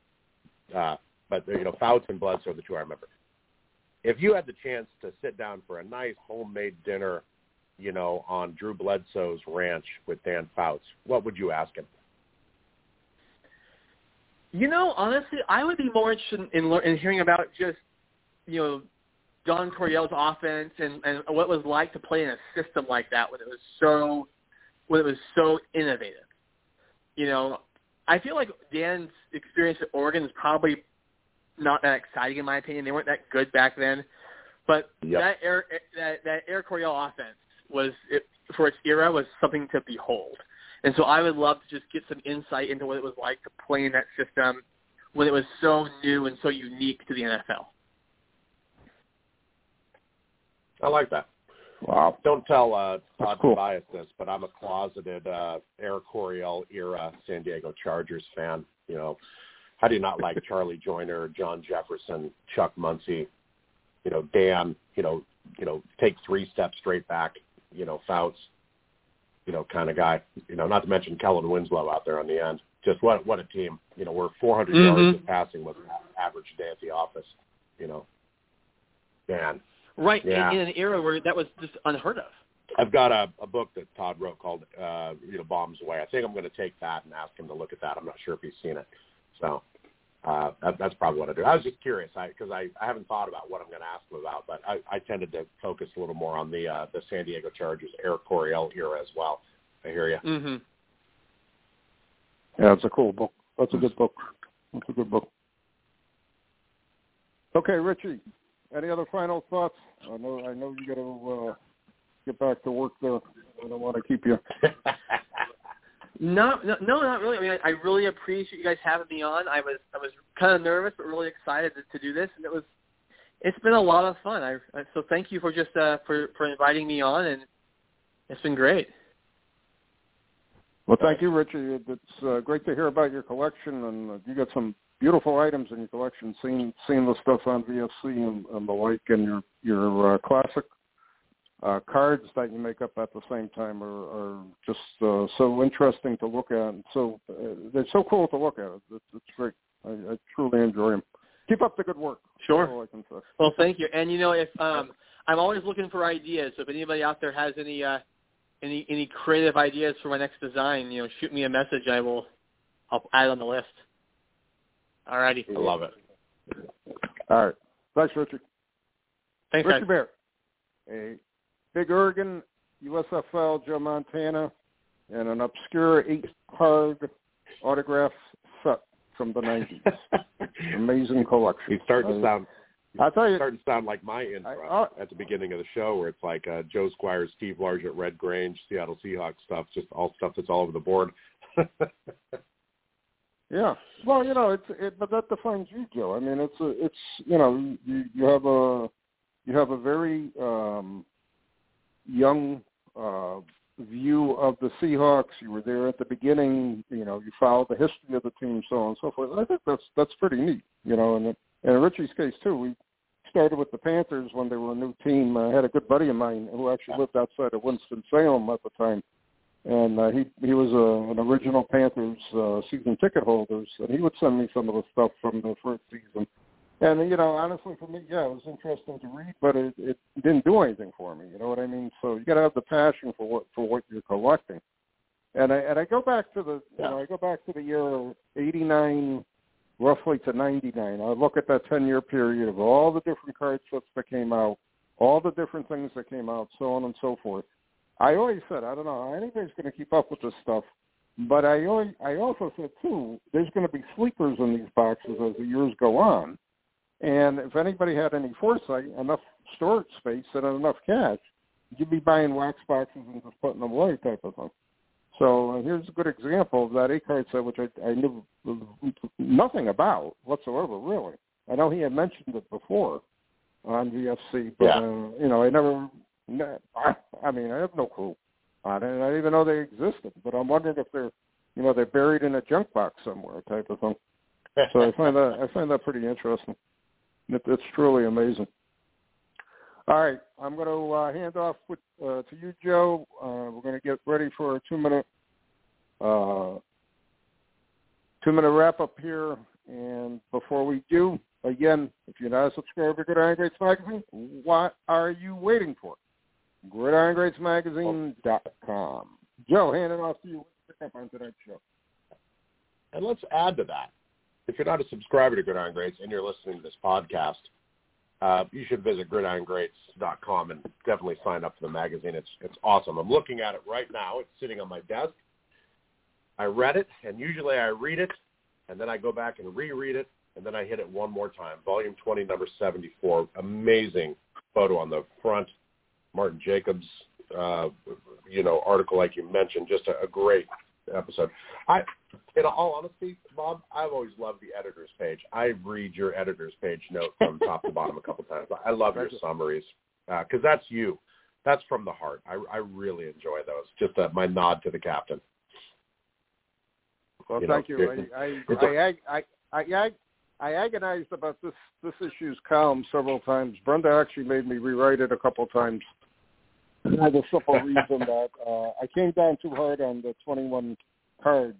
Uh, but you know, Fouts and Bledsoe are the two I remember. If you had the chance to sit down for a nice homemade dinner, you know, on Drew Bledsoe's ranch with Dan Fouts, what would you ask him? You know, honestly, I would be more interested in lear- in hearing about just you know Don Coryell's offense and and what it was like to play in a system like that when it was so when it was so innovative. You know, I feel like Dan's experience at Oregon is probably not that exciting in my opinion. They weren't that good back then, but Yep. that air that that Air Coryell offense was it, for its era was something to behold. And so I would love to just get some insight into what it was like to play in that system when it was so new and so unique to the NFL. I like that. Wow. Don't tell uh, Todd cool. Tobias this, but I'm a closeted uh, Air Coryell era San Diego Chargers fan. You know, how do not like Charlie Joiner, John Jefferson, Chuck Muncie, you know, Dan, you know, you know, take three steps straight back, you know, Fouts, you know, kind of guy. You know, not to mention Kellen Winslow out there on the end. Just what what a team. You know, we're 400 Mhm. yards of passing was an average day at the office. You know, man, Right, Yeah. in, in an era where that was just unheard of. I've got a, a book that Todd wrote called uh, you know Bombs Away. I think I'm going to take that and ask him to look at that. I'm not sure if he's seen it, so uh, that, that's probably what I do. I was just curious because I, I haven't thought about what I'm going to ask them about, but I, I tended to focus a little more on the uh, the San Diego Chargers Air Coryell era as well. I hear you. hmm Yeah, it's a cool book. That's a good book. That's a good book. Okay, Richie. Any other final thoughts? I know I know you got to uh, get back to work there. I don't want to keep you. No, no, no, not really. I mean, I, I really appreciate you guys having me on. I was, I was kind of nervous, but really excited to, to do this, and it was, it's been a lot of fun. I, I so thank you for just uh, for for inviting me on, and it's been great. Well, thank you, Richie. It's uh, great to hear about your collection, and uh, you got some beautiful items in your collection. Seeing seeing the stuff on VFC and, and the like, and your your uh, classic uh, cards that you make up at the same time are, are just uh, so interesting to look at. And so uh, they're so cool to look at. It's, it's great. I, I truly enjoy them. Keep up the good work. Sure. All I can say. Well, thank you. And you know, if um, I'm always looking for ideas. So if anybody out there has any uh, any any creative ideas for my next design, you know, shoot me a message. I will I'll add on the list. Alrighty. I love it. All right. Thanks, Richard. Thanks, Richard guys. Bear, a Big Oregon, USFL, Joe Montana, and an obscure eight-card autograph set from the 90s. Amazing collection. He's starting to sound. I'll tell you, starting to sound like my intro I- I- at the beginning of the show, where it's like uh, Joe Squires, Steve Largent Red Grange, Seattle Seahawks stuff, just all stuff that's all over the board. yeah. Well, you know, it's it, but that defines you, Joe. I mean, it's a, it's you know, you you have a you have a very um, young uh, view of the Seahawks. You were there at the beginning. You know, you followed the history of the team, so on and so forth. I think that's that's pretty neat. You know, and and in Richie's case too, we started with the Panthers when they were a new team. I had a good buddy of mine who actually lived outside of Winston Salem at the time, and uh, he he was a, an original Panthers uh, season ticket holders, and he would send me some of the stuff from the first season. And you know, honestly, for me, yeah, it was interesting to read, but it, it didn't do anything for me. You know what I mean? So you got to have the passion for what for what you're collecting. And I and I go back to the you know I go back to the year '89, roughly to '99. I look at that 10 year period of all the different card sets that came out, all the different things that came out, so on and so forth. I always said I don't know how anybody's going to keep up with this stuff. But I always, I also said too, there's going to be sleepers in these boxes as the years go on. And if anybody had any foresight, enough storage space, and enough cash, you'd be buying wax boxes and just putting them away, type of thing. So uh, here's a good example of that eight card set, which I, I knew nothing about whatsoever, really. I know he had mentioned it before on VFC, but Yeah. uh, you know, I never. I, I mean, I have no clue on it. I didn't even know they existed. But I'm wondering if they're, you know, they're buried in a junk box somewhere, type of thing. So I find that I find that pretty interesting. It, it's truly amazing. All right, I'm going to uh, hand off with, uh, to you, Joe. Uh, we're going to get ready for a two minute uh, two minute wrap up here. And before we do, again, if you're not a subscriber to Gridiron Greats Magazine, what are you waiting for? GridironGreatsMagazine.com. Joe, hand it off to you. On tonight's show. And let's add to that. If you're not a subscriber to Gridiron Greats and you're listening to this podcast, uh, you should visit gridirongreats.com and definitely sign up for the magazine. It's it's awesome. I'm looking at it right now. It's sitting on my desk. I read it, and usually I read it, and then I go back and reread it, and then I hit it one more time. Volume 20, number 74. Amazing photo on the front. Martin Jacobs, uh, you know, article like you mentioned. Just a, a great episode. I, in all honesty, Bob, I've always loved the editor's page. I read your editor's page note from top to bottom a couple times. I love your summaries because uh, that's you. That's from the heart. I, I really enjoy those. Just uh, my nod to the captain. Well, you thank know, you. I I, I, I, I, I agonized about this this issue's column several times. Brenda actually made me rewrite it a couple times for the simple reason that uh, I came down too hard on the 21 cards,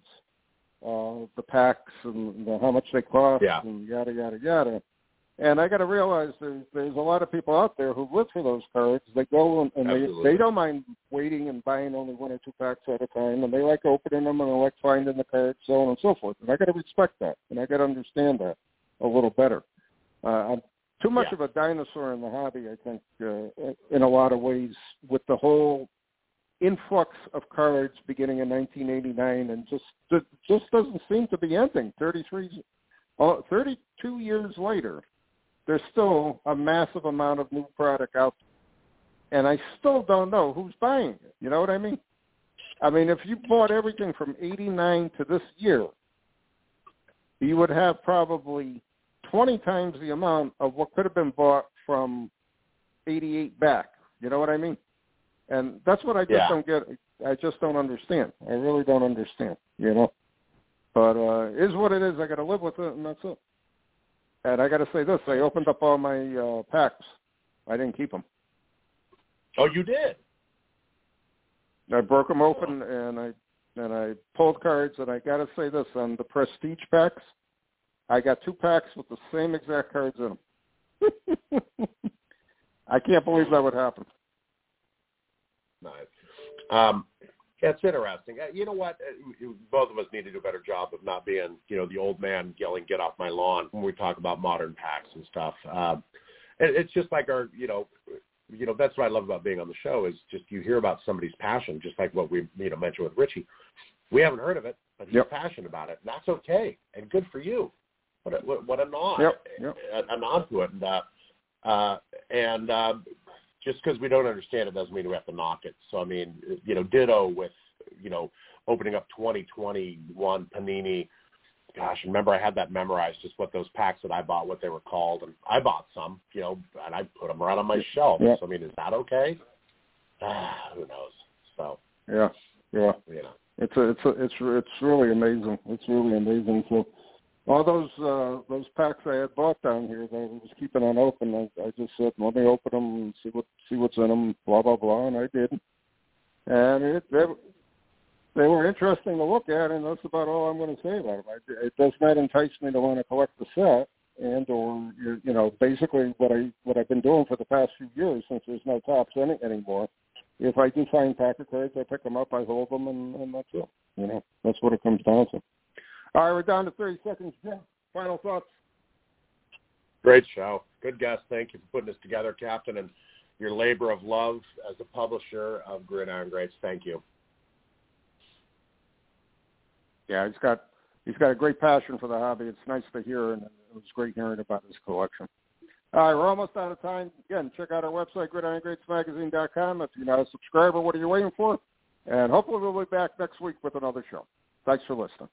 uh, the packs and the, how much they cost yeah. and yada yada yada. And I got to realize there's there's a lot of people out there who live for those cards. They go and, and they they don't mind waiting and buying only one or two packs at a time, and they like opening them and they like finding the cards, so on and so forth. And I got to respect that, and I got to understand that a little better. Uh, I'm too much yeah. of a dinosaur in the hobby, I think, uh, in a lot of ways, with the whole influx of cards beginning in 1989, and just it just doesn't seem to be ending. 33, uh, 32 years later, there's still a massive amount of new product out there. And I still don't know who's buying it. You know what I mean? I mean, if you bought everything from 89 to this year, you would have probably 20 times the amount of what could have been bought from 88 back. You know what I mean? And that's what I just yeah. don't get. I just don't understand. I really don't understand, you know? But uh is what it is. I got to live with it, and that's it. And I got to say this: I opened up all my uh, packs. I didn't keep them. Oh, you did. I broke them open and I and I pulled cards. And I got to say this: on the prestige packs, I got two packs with the same exact cards in them. I can't believe that would happen. Nice. Um, that's interesting. Uh, you know what? Uh, both of us need to do a better job of not being, you know, the old man yelling "Get off my lawn" when we talk about modern packs and stuff. Um, it, it's just like our, you know, you know, that's what I love about being on the show is just you hear about somebody's passion, just like what we, you know, mentioned with Richie. We haven't heard of it, but he's yep. passionate about it, and that's okay and good for you. What a, what a nod, yep. Yep. A, a nod to it, and uh, uh, and uh, just because we don't understand it doesn't mean we have to knock it. So I mean, you know, ditto with you know opening up 2021 Panini. Gosh, remember I had that memorized, just what those packs that I bought, what they were called, and I bought some, you know, and I put them right on my shelf. Yeah. So I mean, is that okay? Ah, who knows? So yeah, yeah, you know, it's a, it's a, it's it's really amazing. It's really amazing. So all those uh, those packs I had bought down here that I was keeping on open, I, I just said, let me open them and see what see what's in them, blah blah blah, and I did. And it they, they were interesting to look at, and that's about all I'm going to say about them. I, it does not entice me to want to collect the set, and or you know basically what I what I've been doing for the past few years since there's no Topps in it anymore. If I do find packer cards, I pick them up, I hold them, and, and that's it. You know, that's what it comes down to. All right, we're down to 30 seconds. Jim, final thoughts? Great show. Good guest. Thank you for putting this together, Captain, and your labor of love as a publisher of Gridiron Greats. Thank you. Yeah, he's got he's got a great passion for the hobby. It's nice to hear, and it was great hearing about his collection. All right, we're almost out of time. Again, check out our website, gridirongreatsmagazine.com. If you're not a subscriber, what are you waiting for? And hopefully we'll be back next week with another show. Thanks for listening.